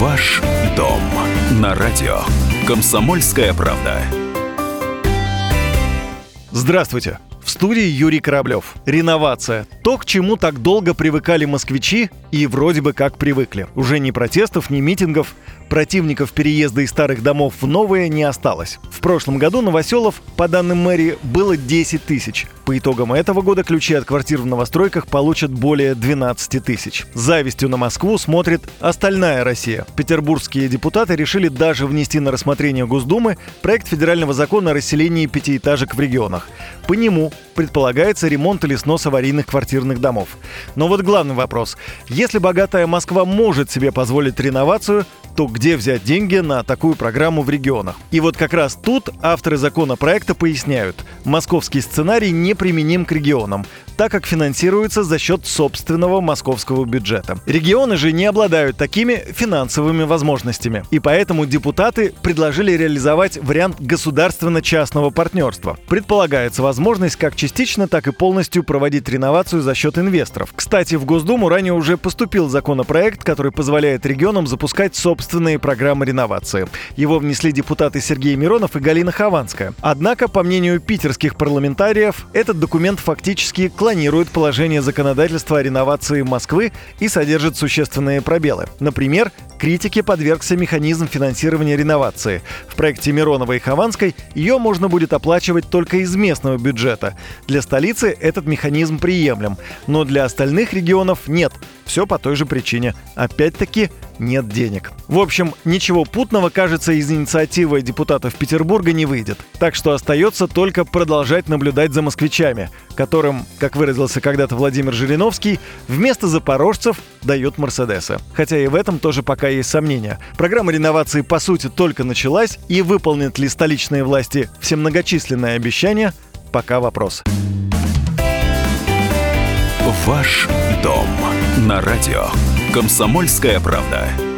Ваш дом на радио. Комсомольская правда. Здравствуйте. В студии Юрий Кораблев. Реновация. То, к чему так долго привыкали москвичи и вроде бы как привыкли. Уже ни протестов, ни митингов, противников переезда из старых домов в новые не осталось. В прошлом году новоселов, по данным мэрии, было 10 тысяч. По итогам этого года ключи от квартир в новостройках получат более 12 тысяч. Завистью на Москву смотрит остальная Россия. Петербургские депутаты решили даже внести на рассмотрение Госдумы проект федерального закона о расселении пятиэтажек в регионах. По нему предполагается ремонт или снос аварийных квартирных домов. Но вот главный вопрос. Если богатая Москва может себе позволить реновацию, то где взять деньги на такую программу в регионах? И вот как раз тут авторы законопроекта поясняют, московский сценарий не применим к регионам, так как финансируется за счет собственного московского бюджета. Регионы же не обладают такими финансовыми возможностями. И поэтому депутаты предложили реализовать вариант государственно-частного партнерства. Предполагается возможность как частично, так и полностью проводить реновацию за счет инвесторов. Кстати, в Госдуму ранее уже поступил законопроект, который позволяет регионам запускать собственные программы реновации. Его внесли депутаты Сергей Миронов и Галина Хованская. Однако, по мнению питерских парламентариев, этот документ фактически клонирует положение законодательства о реновации Москвы и содержит существенные пробелы. Например, критике подвергся механизм финансирования реновации. В проекте Миронова и Хованской ее можно будет оплачивать только из местного бюджета. Для столицы этот механизм приемлем, но для остальных регионов нет. Все по той же причине. Опять-таки, нет денег. В общем, ничего путного, кажется, из инициативы депутатов Петербурга не выйдет. Так что остается только продолжать наблюдать за москвичами, которым, как выразился когда-то Владимир Жириновский, вместо запорожцев дают Мерседесы. Хотя и в этом тоже пока есть сомнения. Программа реновации по сути только началась, и выполнят ли столичные власти все многочисленные обещания, пока вопрос. Ваш дом на радио. Комсомольская правда.